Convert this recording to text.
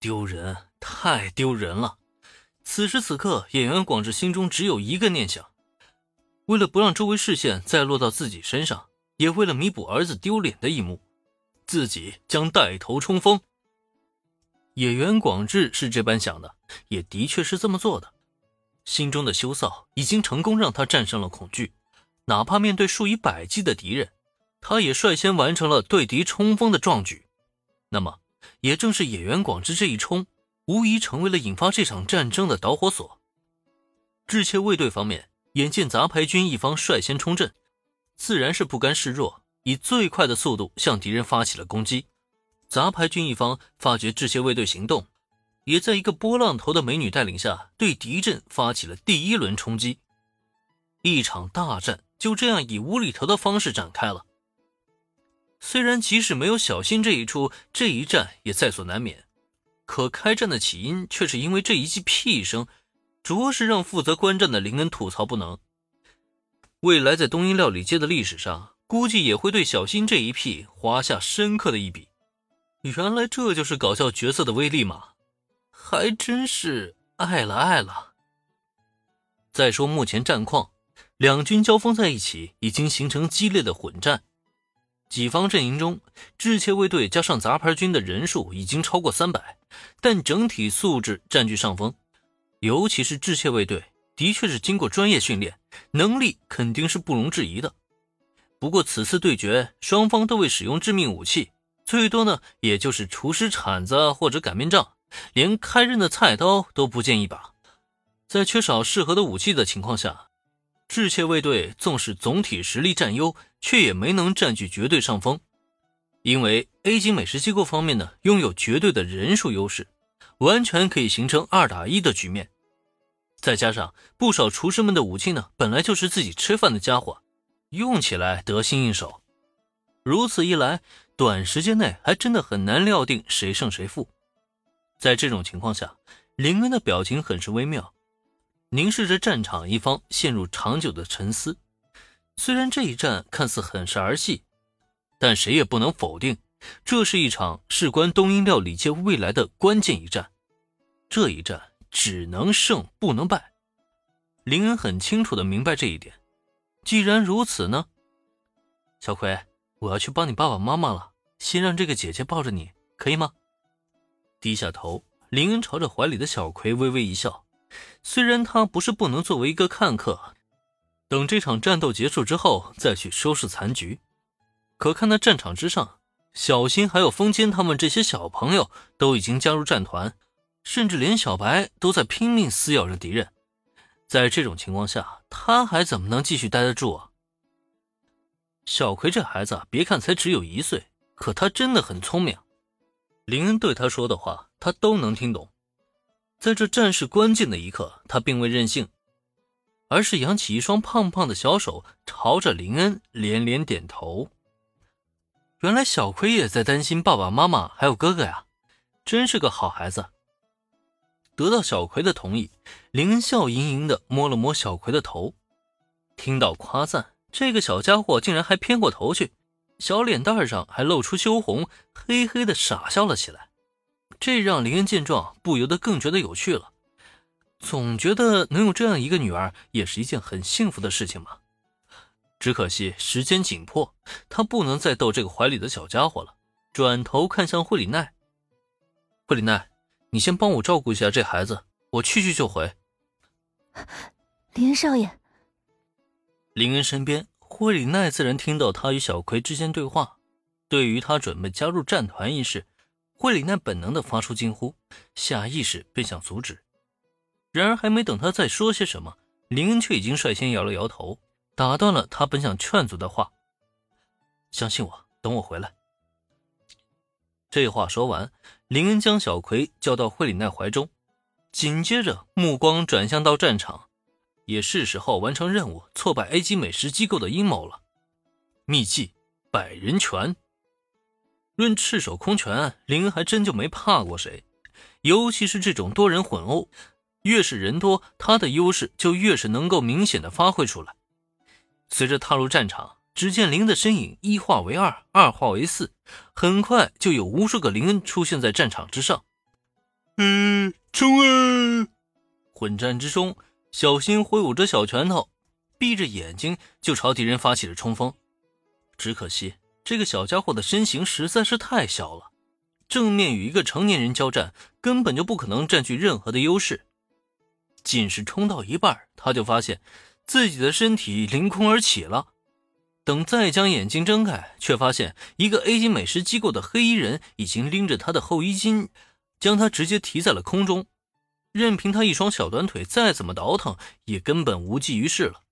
丢人，太丢人了！此时此刻，演员广志心中只有一个念想：为了不让周围视线再落到自己身上，也为了弥补儿子丢脸的一幕，自己将带头冲锋。演员广志是这般想的，也的确是这么做的。心中的羞臊已经成功让他战胜了恐惧，哪怕面对数以百计的敌人，他也率先完成了对敌冲锋的壮举。那么，也正是野原广之这一冲，无疑成为了引发这场战争的导火索。致切卫队方面，眼见杂牌军一方率先冲阵，自然是不甘示弱，以最快的速度向敌人发起了攻击。杂牌军一方发觉致切卫队行动。也在一个波浪头的美女带领下，对敌阵发起了第一轮冲击。一场大战就这样以无厘头的方式展开了。虽然即使没有小新这一出，这一战也在所难免，可开战的起因却是因为这一记屁声，着实让负责观战的林恩吐槽不能。未来在东瀛料理界的历史上，估计也会对小新这一屁划下深刻的一笔。原来这就是搞笑角色的威力吗？还真是爱了爱了。再说目前战况，两军交锋在一起，已经形成激烈的混战。己方阵营中，致切卫队加上杂牌军的人数已经超过三百，但整体素质占据上风。尤其是致切卫队，的确是经过专业训练，能力肯定是不容置疑的。不过此次对决，双方都未使用致命武器，最多呢，也就是厨师铲子或者擀面杖。连开刃的菜刀都不见一把，在缺少适合的武器的情况下，智切卫队纵使总体实力占优，却也没能占据绝对上风。因为 A 级美食机构方面呢，拥有绝对的人数优势，完全可以形成二打一的局面。再加上不少厨师们的武器呢，本来就是自己吃饭的家伙，用起来得心应手。如此一来，短时间内还真的很难料定谁胜谁负。在这种情况下，林恩的表情很是微妙，凝视着战场一方，陷入长久的沉思。虽然这一战看似很是儿戏，但谁也不能否定，这是一场事关东瀛料理界未来的关键一战。这一战只能胜不能败，林恩很清楚的明白这一点。既然如此呢，小葵，我要去帮你爸爸妈妈了，先让这个姐姐抱着你，可以吗？低下头，林恩朝着怀里的小葵微微一笑。虽然他不是不能作为一个看客，等这场战斗结束之后再去收拾残局，可看那战场之上，小新还有风间他们这些小朋友都已经加入战团，甚至连小白都在拼命撕咬着敌人。在这种情况下，他还怎么能继续待得住啊？小葵这孩子，别看才只有一岁，可他真的很聪明。林恩对他说的话，他都能听懂。在这战事关键的一刻，他并未任性，而是扬起一双胖胖的小手，朝着林恩连连点头。原来小葵也在担心爸爸妈妈还有哥哥呀，真是个好孩子。得到小葵的同意，林恩笑盈盈的摸了摸小葵的头。听到夸赞，这个小家伙竟然还偏过头去。小脸蛋上还露出羞红，嘿嘿的傻笑了起来。这让林恩见状不由得更觉得有趣了，总觉得能有这样一个女儿也是一件很幸福的事情嘛。只可惜时间紧迫，他不能再逗这个怀里的小家伙了。转头看向惠里奈：“惠里奈，你先帮我照顾一下这孩子，我去去就回。”林恩少爷，林恩身边。惠里奈自然听到他与小葵之间对话，对于他准备加入战团一事，惠里奈本能的发出惊呼，下意识便想阻止。然而还没等他再说些什么，林恩却已经率先摇了摇头，打断了他本想劝阻的话：“相信我，等我回来。”这话说完，林恩将小葵叫到惠里奈怀中，紧接着目光转向到战场。也是时候完成任务，挫败 A 级美食机构的阴谋了。秘技百人拳。论赤手空拳，林恩还真就没怕过谁。尤其是这种多人混殴，越是人多，他的优势就越是能够明显的发挥出来。随着踏入战场，只见林的身影一化为二，二化为四，很快就有无数个林恩出现在战场之上。嗯，冲啊！混战之中，小新挥舞着小拳头，闭着眼睛就朝敌人发起了冲锋。只可惜，这个小家伙的身形实在是太小了，正面与一个成年人交战，根本就不可能占据任何的优势。仅是冲到一半，他就发现自己的身体凌空而起了。等再将眼睛睁开，却发现一个 A 级美食机构的黑衣人已经拎着他的后衣襟，将他直接提在了空中。任凭他一双小短腿再怎么倒腾，也根本无济于事了。